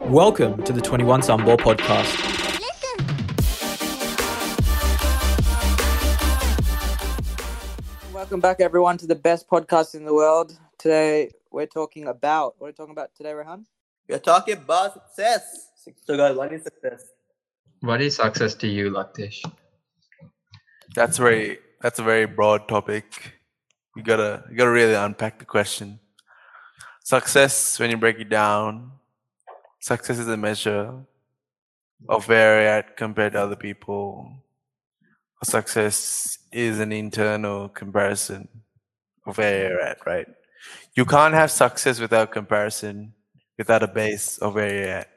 Welcome to the 21 Sunball podcast. Welcome back, everyone, to the best podcast in the world. Today, we're talking about what are we talking about today, Rehan? We're talking about success. So, guys, what is success? What is success to you, Laktish? That's very that's a very broad topic. You gotta you gotta really unpack the question. Success, when you break it down, success is a measure of where you're at compared to other people. Success is an internal comparison of where you're at, right? You can't have success without comparison, without a base of where you're at.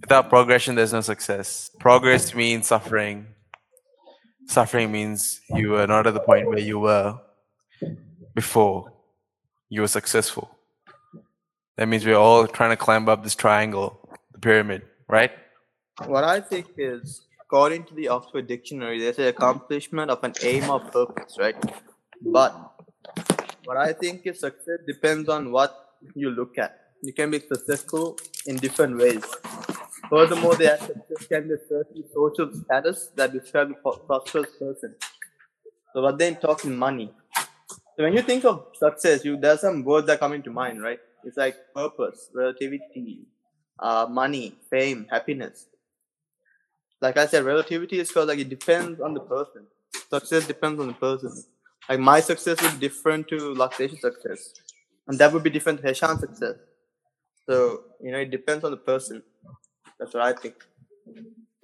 Without progression, there's no success. Progress means suffering. Suffering means you are not at the point where you were before you were successful. That means we're all trying to climb up this triangle, the pyramid, right? What I think is, according to the Oxford Dictionary, there's an accomplishment of an aim or purpose, right? But what I think is success depends on what you look at. You can be successful in different ways. Furthermore, their success can be certain social status that describes a prosperous person. So, what then talking money. So, when you think of success, you there's some words that come into mind, right? It's like purpose, relativity, uh, money, fame, happiness. Like I said, relativity is because like it depends on the person. Success depends on the person. Like my success is different to Laktesh's success, and that would be different to Heshan's success. So you know, it depends on the person. That's what I think.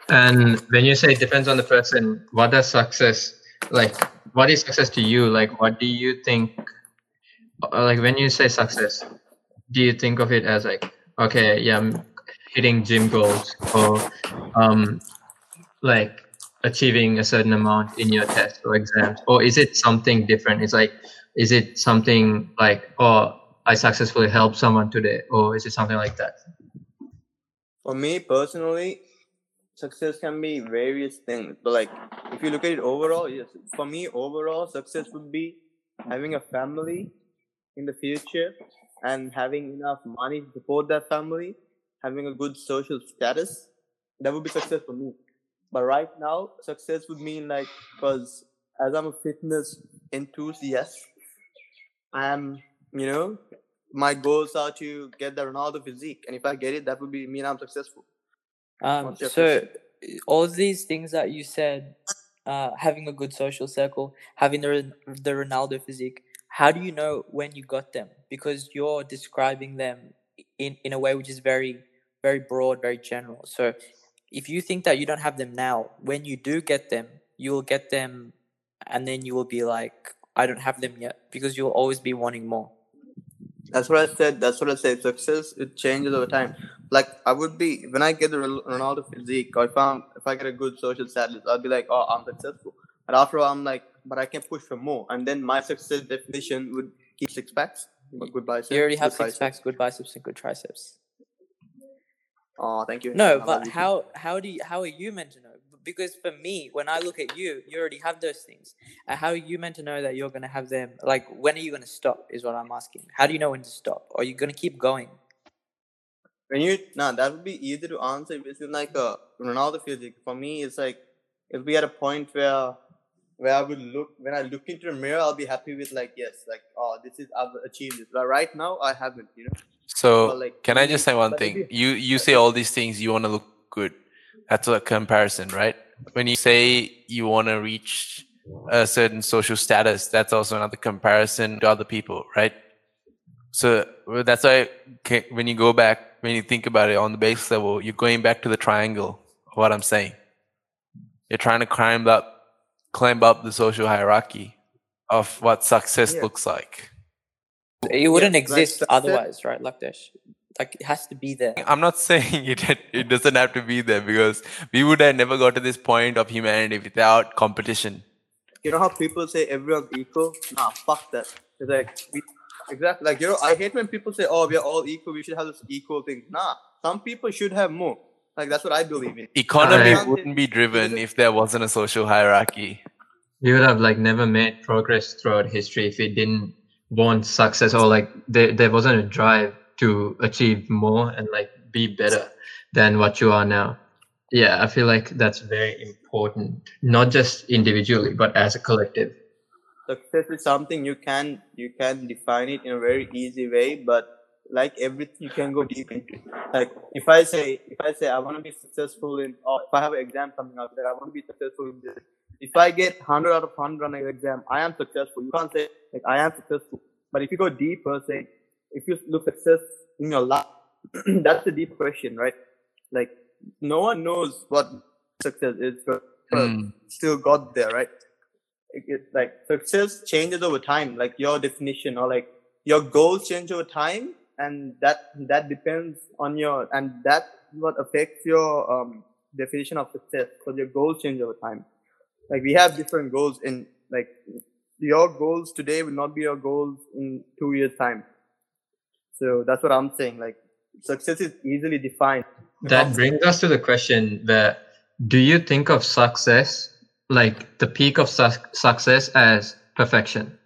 And when you say it depends on the person, what does success like? What is success to you? Like, what do you think? uh, Like, when you say success, do you think of it as like, okay, yeah, I'm hitting gym goals or um, like achieving a certain amount in your test or exams, or is it something different? It's like, is it something like, oh, I successfully helped someone today, or is it something like that? For me personally, success can be various things. But like, if you look at it overall, yes. For me, overall, success would be having a family in the future and having enough money to support that family, having a good social status. That would be success for me. But right now, success would mean like, because as I'm a fitness enthusiast, I'm, you know, my goals are to get the Ronaldo physique. And if I get it, that would be mean I'm successful. Um, so, all these things that you said, uh, having a good social circle, having the the Ronaldo physique. How do you know when you got them? Because you're describing them in in a way which is very very broad, very general. So, if you think that you don't have them now, when you do get them, you will get them, and then you will be like, I don't have them yet, because you'll always be wanting more. That's what I said. That's what I said. Success it changes over time. Like I would be when I get the Ron- Ronaldo physique, or if I'm if I get a good social status, I'll be like, oh, I'm successful. But after all, I'm like, but I can push for more, and then my success definition would keep six packs, good biceps. You already have six packs, good biceps, and good triceps. Oh, thank you. No, How but how how do you, how are you meant to know? Because for me, when I look at you, you already have those things. Uh, how are you meant to know that you're gonna have them? Like, when are you gonna stop? Is what I'm asking. How do you know when to stop? Are you gonna keep going? When you nah, that would be easy to answer. If it's in like a Ronaldo physique, for me, it's like if we at a point where where I would look when I look into the mirror, I'll be happy with like yes, like oh, this is I've achieved this. But right now, I haven't. You know. So But, like, can I just say one thing? You you say all these things you want to look good. That's a comparison, right? When you say you want to reach a certain social status, that's also another comparison to other people, right? So that's why when you go back, when you think about it on the base level, you're going back to the triangle. Of what I'm saying, you're trying to climb up, climb up the social hierarchy of what success Yeah. looks like. It wouldn't like exist success- otherwise, right? Like that. Like it has to be there. I'm not saying it it doesn't have to be there because we would have never got to this point of humanity without competition. You know how people say everyone's equal? Nah, fuck that. It's like we, exactly like you know I hate when people say oh we are all equal. We should have this equal thing. Nah, some people should have more. Like that's what I believe in. Economy I- wouldn't be driven if there wasn't a social hierarchy. we would have like never made progress throughout history if we didn't want success or like there, there wasn't a drive to achieve more and like be better than what you are now yeah i feel like that's very important not just individually but as a collective success is something you can you can define it in a very easy way but like everything you can go deep into like if i say if i say i want to be successful in or if i have an exam coming up that i want to be successful in this if i get 100 out of 100 on an exam i am successful. You can't say like i am successful. But if you go deeper say if you look success in your life that's the deep question right? Like no one knows what success is but Mm. still got there right it, it, like success changes over time like your definition or like your goals change over time and that that depends on your and that what affects your um, definition of success because your goals change over time. Like we have different goals in like your goals today will not be your goals in two years time. So that's what i'm saying like success is easily defined. That brings us to the question where do you think of success like the peak of su- success as perfection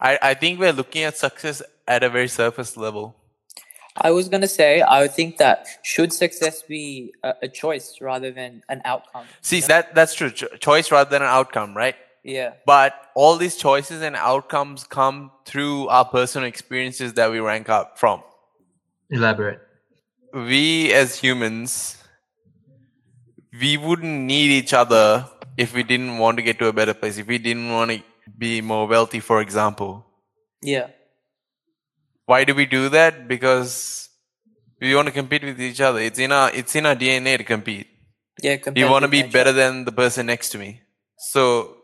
I, I think we're looking at success at a very surface level. I was gonna say I would think that should success be a, a choice rather than an outcome. See, that that's true. Cho- choice rather than an outcome, right? Yeah, But all these choices and outcomes come through our personal experiences that we rank up from. elaborate We as humans, we wouldn't need each other if we didn't want to get to a better place. If we didn't want to be more wealthy, for example. yeah, Why do we do that? Because we want to compete with each other. It's in our it's in our DNA to compete. yeah. you want to be nature. better than the person next to me so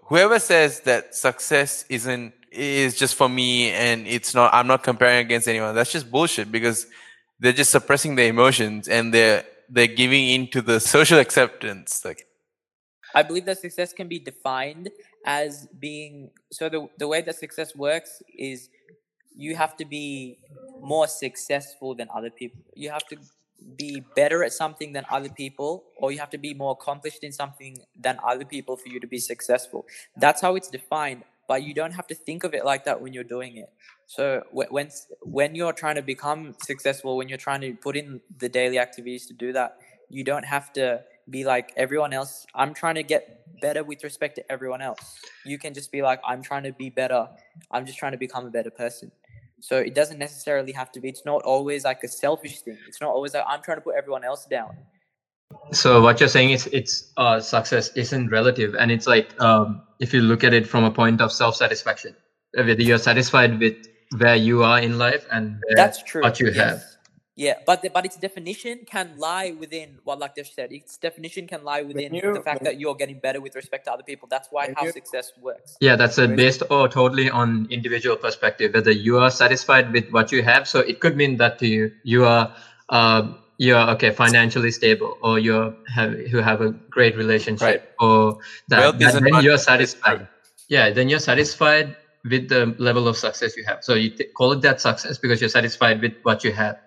whoever says that success isn't is just for me and it's not i'm not comparing against anyone that's just bullshit because they're just suppressing their emotions and they're they're giving into the social acceptance like I believe that success can be defined as being so the the way that success works is you have to be more successful than other people. You have to be better at something than other people or you have to be more accomplished in something than other people for you to be successful. That's how it's defined, but you don't have to think of it like that when you're doing it. So when when you're trying to become successful, when you're trying to put in the daily activities to do that, you don't have to be like everyone else. I'm trying to get better with respect to everyone else. You can just be like, I'm trying to be better. I'm just trying to become a better person. So it doesn't necessarily have to be. It's not always like a selfish thing. It's not always like I'm trying to put everyone else down. So what you're saying is it's uh, success isn't relative, and it's like um, if you look at it from a point of self-satisfaction, whether you're satisfied with where you are in life and That's true. what you yes. have. Yeah, but the, but its definition can lie within what like Lakdesh said. Its definition can lie within you- the fact that you're getting better with respect to other people. That's why how you- success works. Yeah, that's When- based oh, totally on individual perspective. Whether you are satisfied with what you have, so it could mean that to you you are uh, you are okay financially stable, or you have you have a great relationship, or that, Wealth that isn't then you're satisfied. Yeah, then you're satisfied with the level of success you have. So you th- call it that success because you're satisfied with what you have.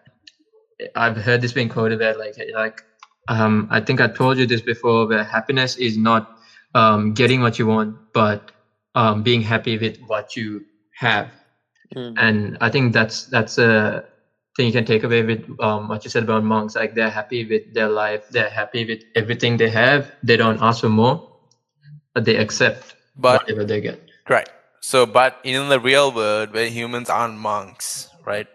I've heard this being quoted that like like um, I think I told you this before, where happiness is not um, getting what you want, but um, being happy with what you have. And I think that's that's a thing you can take away with um, what you said about monks. Like they're happy with their life, they're happy with everything they have. They don't ask for more, but they accept but whatever they get. Right. So, but in the real world, where humans aren't monks, right?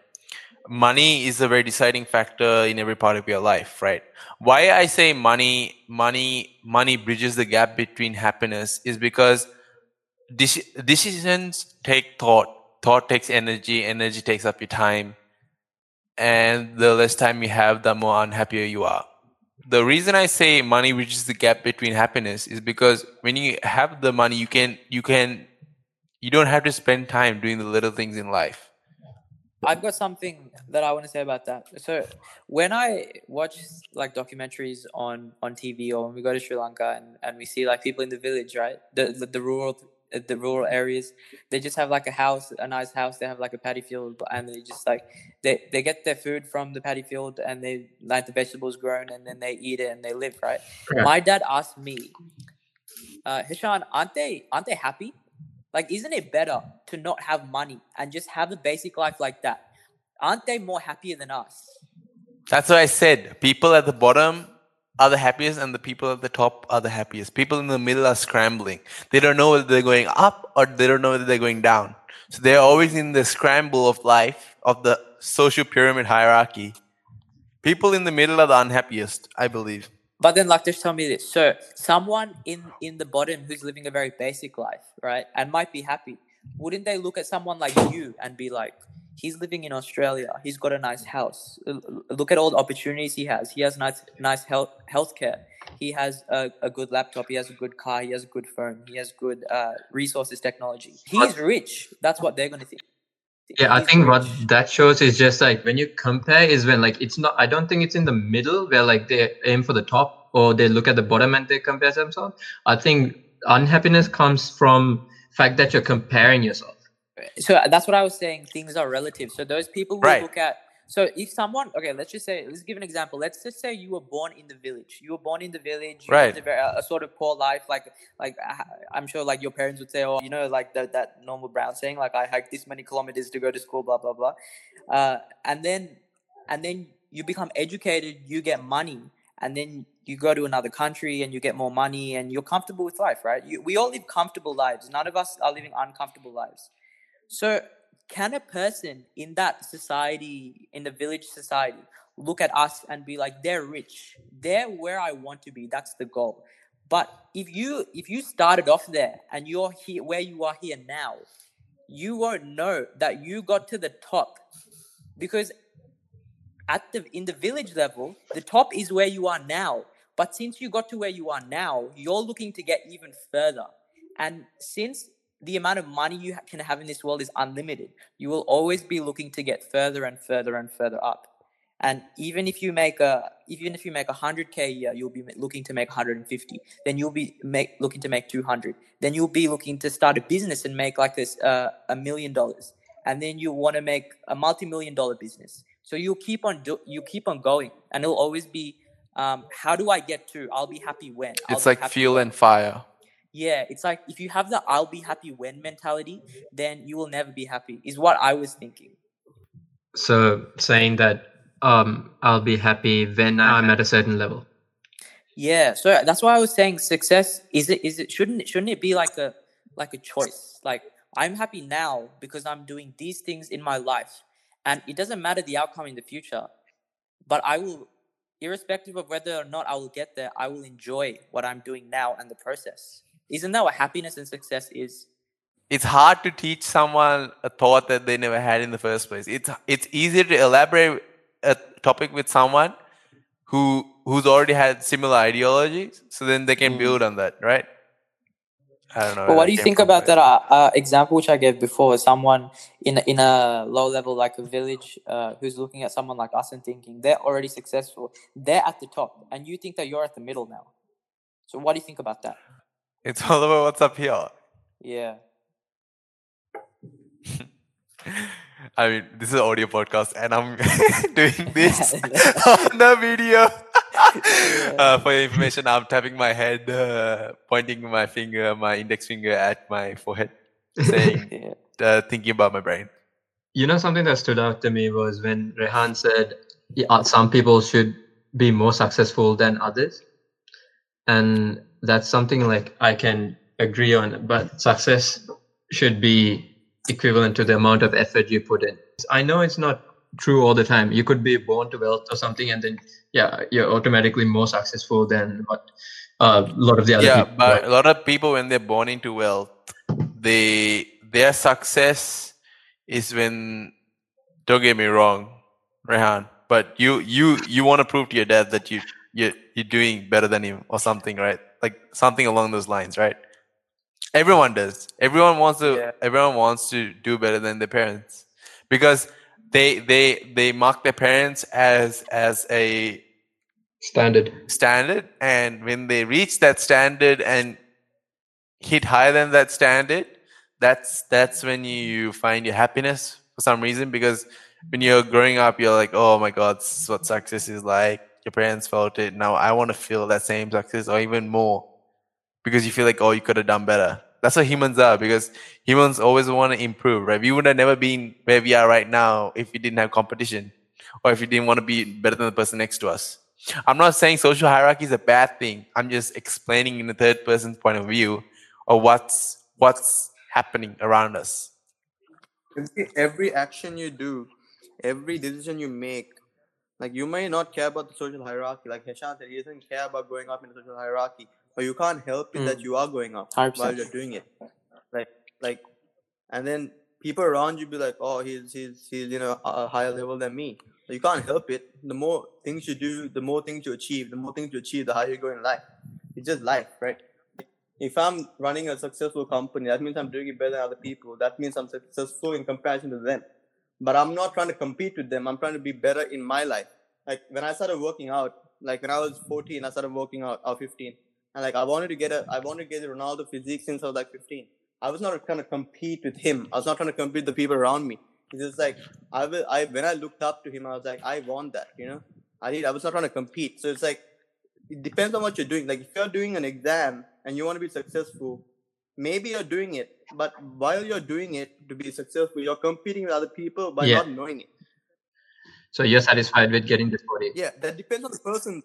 Money is a very deciding factor in every part of your life, right? Why I say money, money, money bridges the gap between happiness is because deci- decisions take thought. Thought takes energy. Energy takes up your time, and the less time you have, the more unhappier you are. The reason I say money bridges the gap between happiness is because when you have the money, you can you can you don't have to spend time doing the little things in life. I've got something that I want to say about that. So when I watch like documentaries on on TV or when we go to Sri Lanka and, and we see like people in the village, right? The the, the rural the rural areas, they just have like a house, a nice house. They have like a paddy field, and they just like they they get their food from the paddy field, and they like the vegetables grown, and then they eat it and they live, right? Correct. My dad asked me, uh, Hishan, aren't they aren't they happy? Like, isn't it better to not have money and just have a basic life like that? Aren't they more happier than us? That's what I said. People at the bottom are the happiest, and the people at the top are the happiest. People in the middle are scrambling. They don't know whether they're going up or they don't know whether they're going down. So they're always in the scramble of life, of the social pyramid hierarchy. People in the middle are the unhappiest, I believe. But then, like, just tell me this: so someone in in the bottom who's living a very basic life, right, and might be happy, wouldn't they look at someone like you and be like, he's living in Australia. He's got a nice house. Look at all the opportunities he has. He has nice, nice health healthcare. He has a, a good laptop. He has a good car. He has a good phone. He has good uh, resources, technology. He's rich. That's what they're going to think. Yeah, I think what that shows is just like when you compare is when like it's not I don't think it's in the middle where like they aim for the top or they look at the bottom and they compare themselves. I think unhappiness comes from fact that you're comparing yourself. So uh, that's what I was saying. Things are relative. So those people will Right. look at. So if someone, okay, let's just say, let's give an example. Let's just say you were born in the village. You were born in the village. Right. a, very, a sort of poor life. Like, like I- I'm sure, like your parents would say, oh, you know, like that that normal Brown saying, like I hiked this many kilometers to go to school, blah blah blah. Uh, and then, and then you become educated. You get money, and then you go to another country and you get more money, and you're comfortable with life, right? You, we all live comfortable lives. None of us are living uncomfortable lives. So, can a person in that society, in the village society, look at us and be like, they're rich, they're where I want to be. That's the goal. But if you if you started off there and you're here where you are here now, you won't know that you got to the top because at the in the village level, the top is where you are now. But since you got to where you are now, you're looking to get even further. And since the amount of money you can have in this world is unlimited, you will always be looking to get further and further and further up. And even if you make a even if you make 100k a year, you'll be looking to make 150. Then you'll be make looking to make 200. Then you'll be looking to start a business and make like this uh, a million dollars. And then you want to make a multi-million dollar business. So you'll keep on do, you keep on going, and it'll always be um, how do I get to? I'll be happy when. I'll It's like fuel when. and fire. Yeah, it's like if you have the I'll be happy when mentality, then you will never be happy, is what I was thinking. So saying that um I'll be happy when I'm at a certain level. Yeah, so that's why I was saying success is it is it shouldn't it shouldn't it be like a like a choice? Like I'm happy now because I'm doing these things in my life and it doesn't matter the outcome in the future, but I will irrespective of whether or not I will get there, I will enjoy what I'm doing now and the process. Isn't that what happiness and success is? It's hard to teach someone a thought that they never had in the first place. It's it's easier to elaborate a topic with someone who who's already had similar ideologies, so then they can Mm. build on that, right? I don't know. But what do you think about that uh, uh, example which I gave before? Someone in a, in a low level, like a village, uh, who's looking at someone like us and thinking they're already successful, they're at the top, and you think that you're at the middle now. So what do you think about that? It's all about what's up here. Yeah, I mean, this is an audio podcast, and I'm doing this on the video. uh, for your information, I'm tapping my head, uh, pointing my finger, my index finger at my forehead, saying, yeah, uh, thinking about my brain. You know, something that stood out to me was when Rehan said yeah, some people should be more successful than others. And that's something like I can agree on, but success should be equivalent to the amount of effort you put in. I know it's not true all the time. You could be born to wealth or something, and then, yeah, you're automatically more successful than what uh, a lot of the other people. yeah, people. but a lot of people, when they're born into wealth, they their success is when. Don't get me wrong, Rehan, but you you you want to prove to your dad that you you you're doing better than him or something, right? Like something along those lines, right? Everyone does. Everyone wants to. Yeah. Everyone wants to do better than their parents because they they they mark their parents as as a Standard. standard and when they reach that standard and hit higher than that standard that's that's when you find your happiness for some reason because when you're growing up you're like oh my god this is what success is like your parents felt it now i want to feel that same success or even more because you feel like oh you could have done better. That's what humans are because humans always want to improve, right? We would have never been where we are right now if we didn't have competition or if we didn't want to be better than the person next to us. I'm not saying social hierarchy is a bad thing. I'm just explaining in the third person's point of view of what's what's happening around us. every action you do, every decision you make, like you may not care about the social hierarchy. Like Heshan said, he doesn't care about going up in the social hierarchy, but you can't help it that Mm. you are going up 100%. while you're doing it. Like, like, and then people around you be like, "Oh, he's he's he's you know a a higher level than me." You can't help it. The more things you do, the more things you achieve. The more things you achieve, the higher you go in life. It's just life, right? If I'm running a successful company, that means I'm doing it better than other people. That means I'm successful in comparison to them. But I'm not trying to compete with them. I'm trying to be better in my life. Like when I started working out, like when I was 14, I started working out or 15. And like I wanted to get a I wanted to get a Ronaldo physique since I was like 15. I was not trying to compete with him. I was not trying to compete with the people around me. It's just like I will I when I looked up to him, I was like, I want that, you know. I need I was not trying to compete. So it's like it depends on what you're doing. Like if you're doing an exam and you want to be successful, maybe you're doing it, but while you're doing it to be successful, you're competing with other people by Yeah. not knowing it. So you're satisfied with getting this body. Yeah, that depends on the person.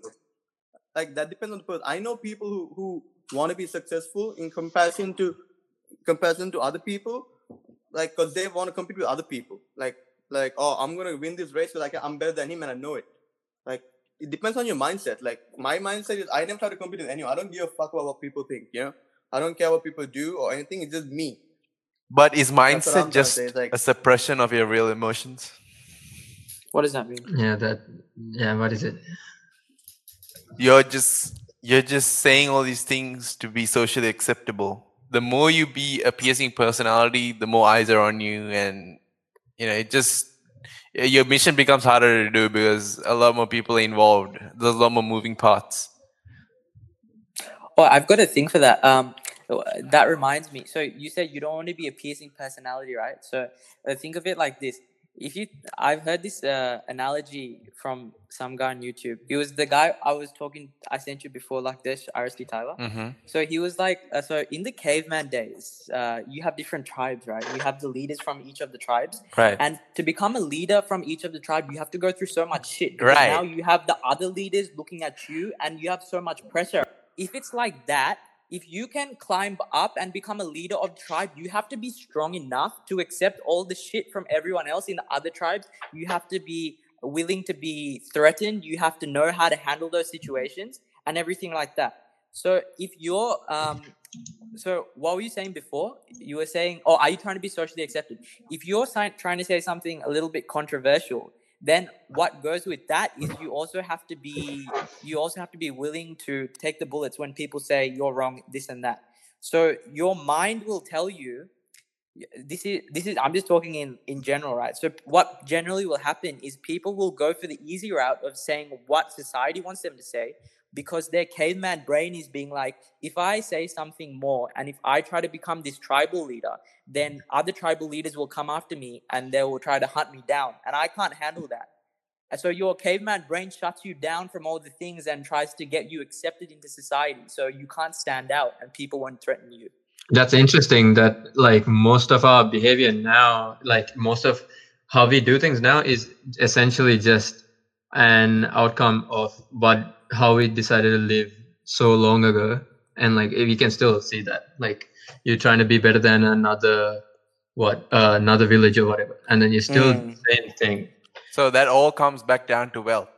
Like that depends on the person. I know people who, who want to be successful in comparison to comparison to other people, like because they want to compete with other people. Like like oh, I'm gonna win this race because like I'm better than him and I know it. Like it depends on your mindset. Like my mindset is I never try to compete with anyone. I don't give a fuck about what people think. You know, I don't care what people do or anything. It's just me. But is That's what mindset just say. Like a suppression of your real emotions? What does that mean? Yeah, that. Yeah, what is it? You're just you're just saying all these things to be socially acceptable. The more you be a piercing personality, the more eyes are on you, and you know it just your mission becomes harder to do because a lot more people are involved. There's a lot more moving parts. Oh, I've got a thing for that. Um, that reminds me. So you said you don't want to be a piercing personality, right? So uh, think of it like this: if you, I've heard this uh, analogy from some guy on YouTube. It was the guy I was talking. I sent you before, like this, RSD Tyler. Mm-hmm. So he was like, uh, so in the caveman days, uh, you have different tribes, right? You have the leaders from each of the tribes, Right. and to become a leader from each of the tribe, you have to go through so much shit. Right. Now you have the other leaders looking at you, and you have so much pressure. If it's like that, if you can climb up and become a leader of tribe, you have to be strong enough to accept all the shit from everyone else in the other tribes. You have to be willing to be threatened. You have to know how to handle those situations and everything like that. So if you're um, so what were you saying before? You were saying, oh, are you trying to be socially accepted? If you're trying to say something a little bit controversial, then what goes with that is you also have to be you also have to be willing to take the bullets when people say you're wrong, this and that. So your mind will tell you this is this is I'm just talking in in general, right? So what generally will happen is people will go for the easy route of saying what society wants them to say because their caveman brain is being like, if I say something more and if I try to become this tribal leader, then other tribal leaders will come after me and they will try to hunt me down. And I can't handle that. And so your caveman brain shuts you down from all the things and tries to get you accepted into society. So you can't stand out and people won't threaten you. That's interesting. That like most of our behavior now, like most of how we do things now, is essentially just an outcome of what how we decided to live so long ago, and like we can still see that. Like you're trying to be better than another what uh, another village or whatever, and then you're still Mm. the same thing. So that all comes back down to wealth,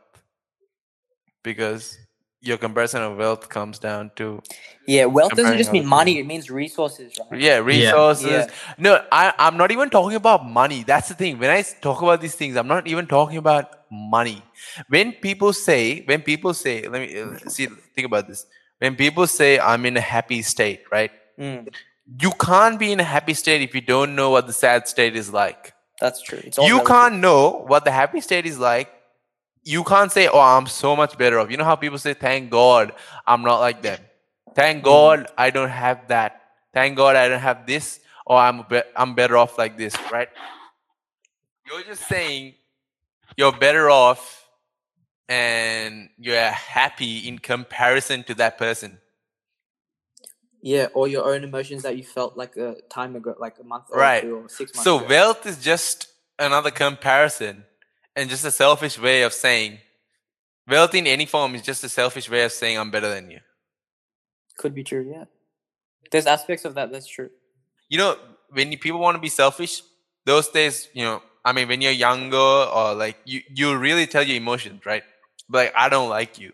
because your comparison of wealth comes down to Yeah, wealth doesn't just mean money, it means resources, right? yeah resources. Yeah. No, I I'm not even talking about money. That's the thing. when i talk about these things, I'm not even talking about money. When people say, when people say, let me uh, see, think about this. When people say I'm in a happy state, right? Mm, You can't be in a happy state if you don't know what the sad state is like. that's true. It's all you relative. can't know what the happy state is like. You can't say, "Oh, I'm so much better off." You know how people say, "Thank God, I'm not like them." Thank mm-hmm. God, I don't have that. Thank God, I don't have this, or I'm be- I'm better off like this, right? You're just saying you're better off, and you're happy in comparison to that person. Yeah, or your own emotions that you felt like a time ago, like a month or Right. or six months So ago. wealth is just another comparison and just a selfish way of saying wealth in any form is just a selfish way of saying I'm better than you. Could be true, yeah. There's aspects of that that's true. You know, when people want to be selfish, those days, you know, I mean, when you're younger or like you, you really tell your emotions, right? Like, I don't like you.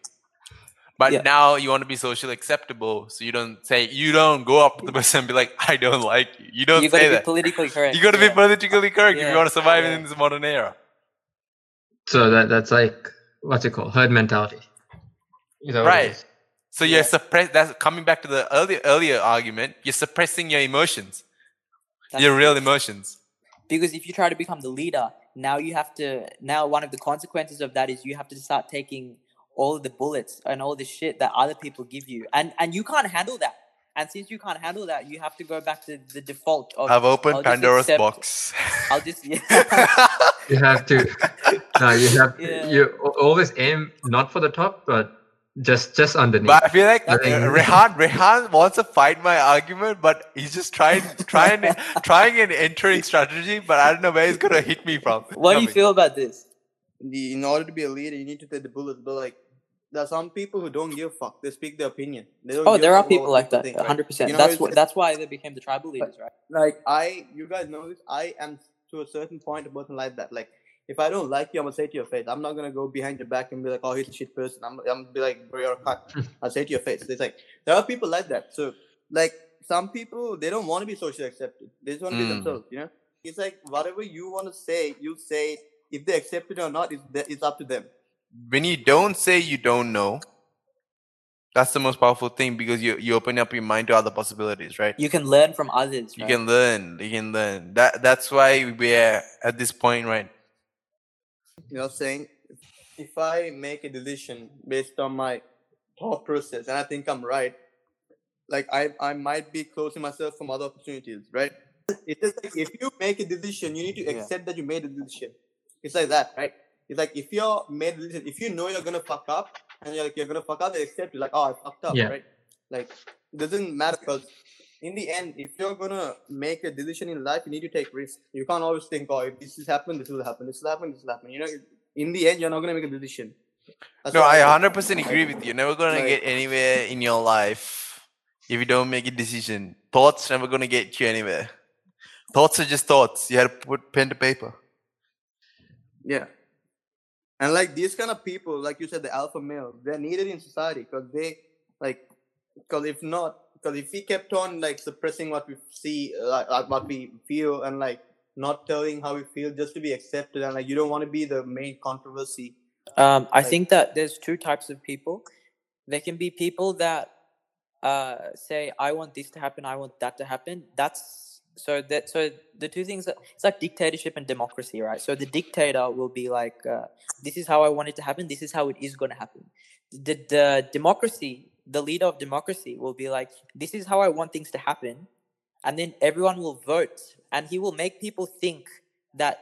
But Yeah. now you want to be socially acceptable, so you don't say you don't go up to the person and be like, "I don't like you." You don't you say be that. politically correct. You got to yeah. be politically correct if you want to survive yeah. in this modern era. So that that's like what's it called? Herd mentality. Is that what it Right. So you're Yeah. suppress. That's coming back to the earlier earlier argument. You're suppressing your emotions, That's your real emotions. because if you try to become the leader now you have to now one of the consequences of that is you have to start taking all of the bullets and all the shit that other people give you and and you can't handle that and since you can't handle that you have to go back to the default of I've opened I'll Pandora's accept- box. i'll just yeah You have to. no, you have. Yeah. You always aim not for the top, but just just underneath. but I feel like uh, Rehan Rehan wants to fight my argument, but he's just trying trying trying an entering strategy. But I don't know where he's gonna hit me from. what do you Coming. feel about this in order to be a leader, you need to take the bullets. But like, there are some people who don't give a fuck. They speak their opinion. They don't oh give there are people like that 100% You that's it's- what that's why they became the tribal leaders right like I, you guys know this. I am to a certain point a person like that. Like, if I don't like you, I'm gonna say to your face. I'm not gonna go behind your back and be like, "Oh, he's a shit person." I'm, I'm gonna be like, "Bro, you're a cunt." I'll say to your face. It's like there are people like that. So, like, some people they don't want to be socially accepted. They just want to be Mm. themselves. You know, it's like whatever you want to say, you say. it. If they accept it or not, it's, it's up to them. when you don't say you don't know, that's the most powerful thing because you you open up your mind to other possibilities, right? you can learn from others You right? can learn. You can learn. That that's why we're at this point, right? You know, saying if I make a decision based on my thought process and I think I'm right, like I I might be closing myself from other opportunities, right? It's just like if you make a decision, you need to Yeah. accept that you made a decision. It's like that, right? It's like if you're made a decision, if you know you're gonna fuck up and you're like you're gonna fuck up, they accept it. Like oh, I fucked up, Yeah. right? Like it doesn't matter because in the end, if you're gonna make a decision in life, you need to take risks. You can't always think, oh, if this has happen, this will happen, this will happen, this will happen. You know, in the end, you're not gonna make a decision. That's No, I hundred percent agree with you. You're never gonna Like- get anywhere in your life if you don't make a decision. Thoughts never gonna get you anywhere. Thoughts are just thoughts. You have to put pen to paper. Yeah. And like these kind of people, like you said, the alpha males, they're needed in society because they like, because if not, because if we kept on like suppressing what we see, uh, what we feel, and like not telling how we feel just to be accepted, and like you don't want to be the main controversy. Um, I Like- think that there's two types of people. There can be people that uh, say, "I want this to happen. I want that to happen." That's so that so the two things that it's like dictatorship and democracy, right? So the dictator will be like, uh, "This is how I want it to happen. This is how it is going to happen." The the democracy, the leader of democracy, will be like, "This is how I want things to happen," and then everyone will vote, and he will make people think that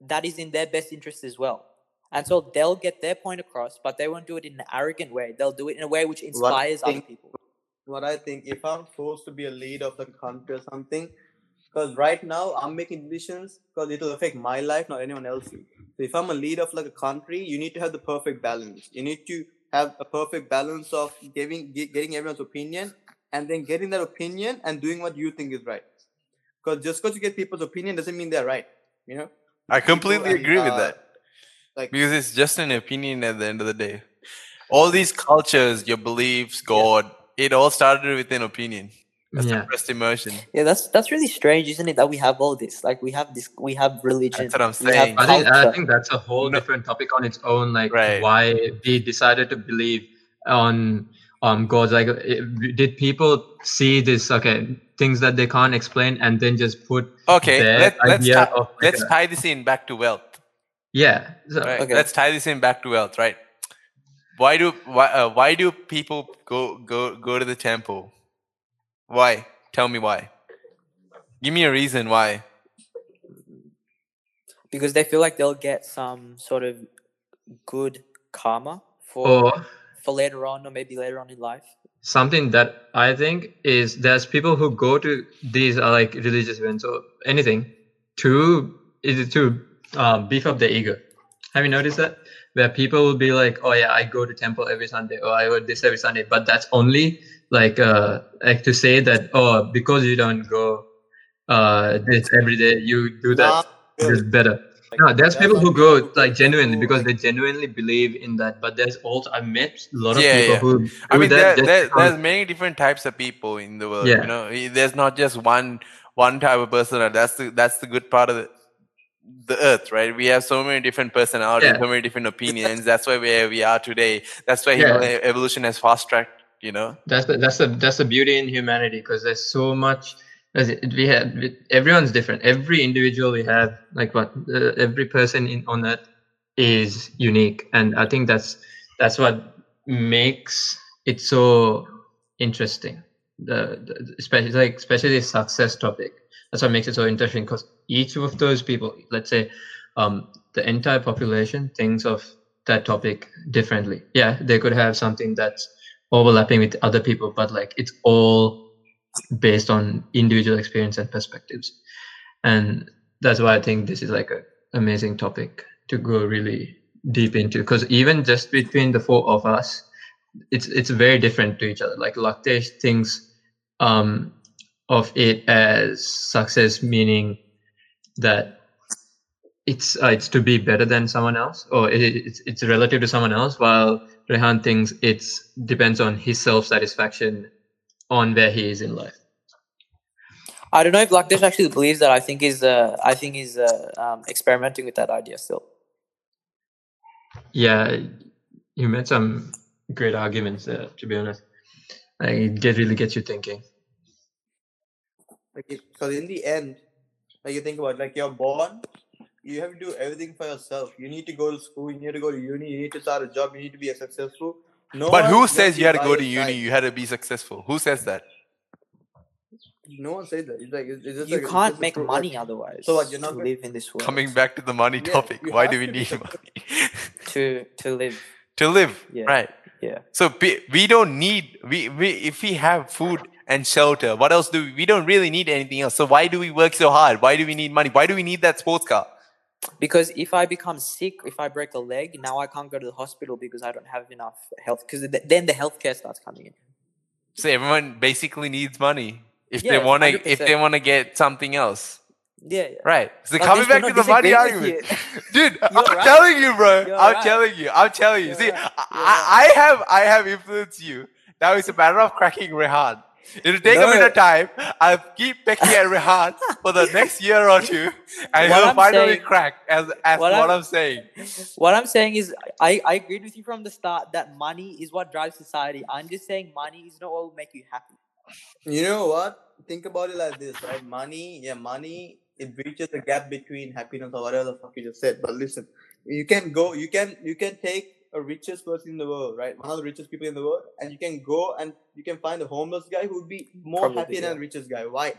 that is in their best interest as well. And so they'll get their point across, but they won't do it in an arrogant way. They'll do it in a way which inspires other people. What I think, if I'm forced to be a leader of the country or something, because right now I'm making decisions because it will affect my life, not anyone else's. So if I'm a leader of like a country, you need to have the perfect balance. You need to have a perfect balance of giving getting everyone's opinion and then getting that opinion and doing what you think is right. Because just because you get people's opinion doesn't mean they're right. You know, I completely and, agree with uh, that like because it's just an opinion at the end of the day. All these cultures, your beliefs, God, it all started with an opinion. A Yeah. suppressed emotion. Yeah, that's that's really strange, isn't it? That we have all this. Like we have this, we have religion. That's what I'm saying. I think I think that's a whole different topic on its own. Like Right. why we decided to believe on um gods. Like, it- did people see this? Okay, things that they can't explain, and then just put Okay, their let, let's idea tie, of like let's tie this in back to wealth. yeah. So, Right. Okay. Let's tie this in back to wealth, right? Why do why uh, why do people go go go to the temple? Why? Tell me why. Give me a reason why. because they feel like they'll get some sort of good karma for Or for later on or maybe later on in life? something that I think is there's people who go to these uh, like religious events or anything to is to um, beef up their ego. Have you noticed that? Where people will be like, "Oh yeah, I go to temple every Sunday, or I go this every Sunday," but that's only like uh like to say that oh because you don't go uh this every day, you do that is better. No, there's people who go like genuinely because they genuinely believe in that. But there's also I've met a lot of Yeah, people yeah. who I mean, there, there, there's many different types of people in the world. Yeah. You know, there's not just one one type of person. and That's the that's the good part of the the earth, right? We have so many different personalities, Yeah. so many different opinions. That's why where we are today. That's why Yeah. evolution has fast tracked. You know, that's the, that's the that's the beauty in humanity because there's so much as it- we have we- everyone's different every individual we have like what uh, every person in on earth is unique and i think that's that's what makes it so interesting the, the especially like especially the success topic that's what makes it so interesting because each of those people let's say um the entire population thinks of that topic differently. Yeah they could have something that's overlapping with other people but like it's all based on individual experience and perspectives. And that's why i think this is like a amazing topic to go really deep into because even just between the four of us it's it's very different to each other. Like laktesh thinks um of it as success meaning that it's uh, it's to be better than someone else or it, it's it's relative to someone else while rehan thinks it's depends on his self satisfaction on where he is in life I don't know if Lakdesh actually believes that. I think he's uh, I think he's uh, um, experimenting with that idea still. yeah you made some great arguments there to be honest like, it get, really gets you thinking Like, because in the end, like you think about, it, like you're born, you have to do everything for yourself. You need to go to school. You need to go to uni. You need to start a job. You need to be successful. No but who says you had to go to uni? side. You had to be successful. Who says that? No one says that. It's like it's, it's just You like, can't just make money like, otherwise. So what, you're not to live in this world. Coming back to the money topic. you Why do we need money? to to live. to live, Yeah. right? Yeah. So pe- we don't need we, we if we have food and shelter, what else do we? We don't really need anything else. So why do we work so hard? Why do we need money? Why do we need that sports car? Because if I become sick, if I break a leg, now I can't go to the hospital because I don't have enough health. Because th- then the healthcare starts coming in. So everyone basically needs money if Yeah, they want to if they want to get something else, Yeah, yeah. right? So Like, coming back to the money argument, dude. You're I'm right. telling you, bro. You're I'm right. telling you. I'm telling you. You're See, right. I, I have I have influenced you. Now it's a matter of cracking Rehan. It'll take a bit of time. I'll keep pecking at Rehan for the next year or two, and What he'll I'm finally saying- crack as as what, what I'm, I'm- saying. What I'm saying is, I, I agreed with you from the start that money is what drives society. I'm just saying money is not what will make you happy. You know what? Think about it like this, right? Money, yeah, money. It breaches the gap between happiness or whatever the fuck you just said. But listen, you can go. You can you can take a richest person in the world, right? One of the richest people in the world, and you can go and you can find a homeless guy who would be more Probably, happy than yeah. richest guy. Why?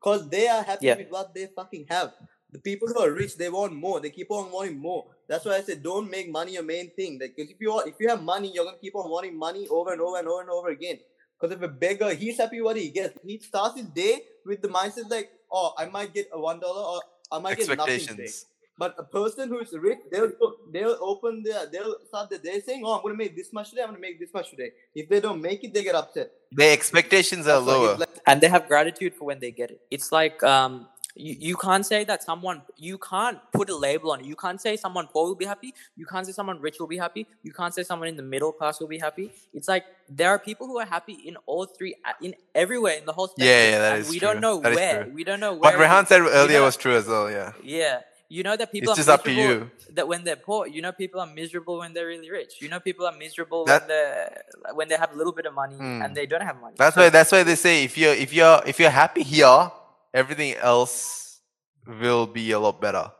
Because they are happy Yeah. with what they fucking have. The people who are rich, they want more. They keep on wanting more. That's why I said don't make money your main thing. Because if you want, if you have money, you're gonna keep on wanting money over and over and over and over again. Because if a beggar, he's happy with what he gets. He starts his day with the mindset like, oh, I might get a one dollar or I might get nothing today. Expectations. But a person who is rich, they'll they'll open their they'll start the day saying, "Oh, I'm gonna make this much today. I'm gonna make this much today." If they don't make it, they get upset. Their expectations are That's lower. it's like- and they have gratitude for when they get it. It's like um, you, you can't say that someone you can't put a label on it. You can't say someone poor will be happy. You can't say someone rich will be happy. You can't say someone in the middle class will be happy. It's like there are people who are happy in all three, uh, in everywhere in the whole spectrum. Yeah, yeah, that is and we true. don't know That is where. We don't know where. What it Rehan said earlier was true as well. Yeah, Yeah, you know that people it's are just up to miserable- you. that when they're poor, you know, people are miserable when they're really rich. You know, people are miserable That- when they when they have a little bit of money Hmm. and they don't have money. That's So- why. That's why they say if you're if you're if you're happy here, everything else will be a lot better.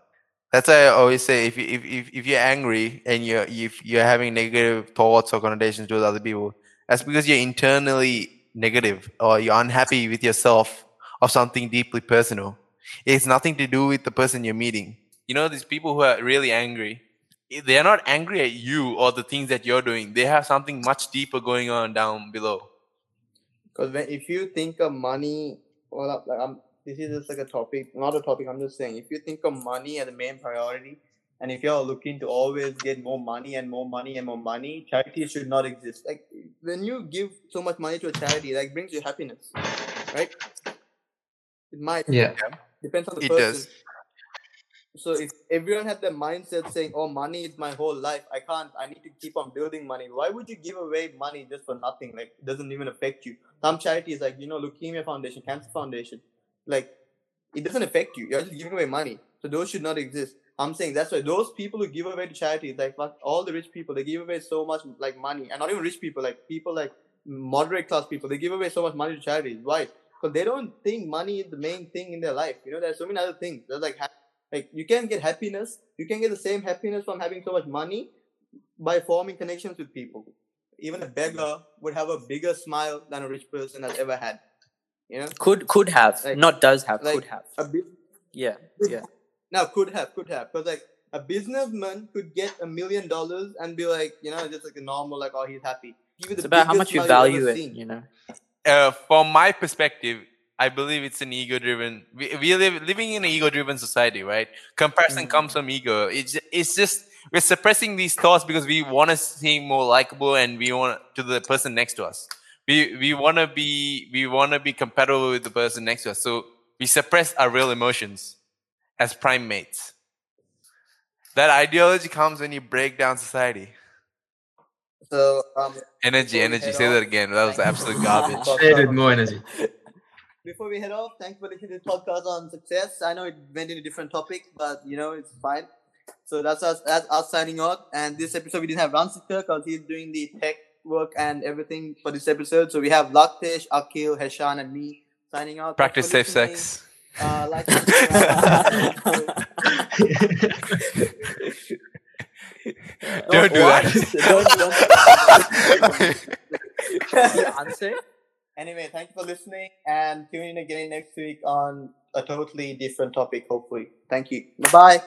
That's why I always say if you if if, if you're angry and you're if you're having negative thoughts or connotations towards other people, that's because you're internally negative or you're unhappy with yourself of something deeply personal. It's nothing to do with the person you're meeting. You know, these people who are really angry, eh, they're not angry at you or the things that you're doing. They have something much deeper going on down below. Because if you think of money, well, like I'm, this is just like a topic, not a topic. I'm just saying, if you think of money as the main priority, and if you're looking to always get more money and more money and more money, charity should not exist. Like when you give so much money to a charity, like brings you happiness, right? It might. Yeah. Depends on the It person. does. So if everyone had the mindset saying, "Oh, money is my whole life. I can't. I need to keep on building money." Why would you give away money just for nothing? Like it doesn't even affect you. Some charities, like you know, Leukemia Foundation, Cancer Foundation, like it doesn't affect you. You're just giving away money. So those should not exist. I'm saying that's why those people who give away to charities, like all the rich people, they give away so much like money, and not even rich people, like people like moderate class people, they give away so much money to charities. Why? Because they don't think money is the main thing in their life. You know, there's so many other things. There's like ha- like you can get happiness. You can get the same happiness from having so much money by forming connections with people. Even a beggar would have a bigger smile than a rich person has ever had. You know, Could could have, Like- not does have, like could have. a bit. Yeah, yeah. Now could have, could have, because like a businessman could get a million dollars and be like, you know, just like a normal, like, oh, he's happy. It's the about how much you value it, you know. Uh, from my perspective, I believe it's an ego-driven. We, we live living in an ego-driven society, right? Comparison Mm. comes from ego. It's it's just we're suppressing these thoughts because we want to seem more likable and we want to the person next to us. We we want to be we want to be compatible with the person next to us. So we suppress our real emotions as primates. That ideology comes when you break down society. So, um, Energy, energy. Say off, that again. That was absolute garbage. Say more energy. before we head off, thanks for listening to the podcast on success. I know it went in a different topic, but you know it's fine. So that's us. That's us signing off. And this episode we didn't have Ransikar because he's doing the tech work and everything for this episode. So we have Laktesh, Akil, Heshan, and me signing out. Practice safe listening. sex. Uh, like, subscribe. Don't do oh, What? that. don't, don't. Answer? anyway, thank you for listening and tune in again next week on a totally different topic, hopefully. Thank you. Bye bye.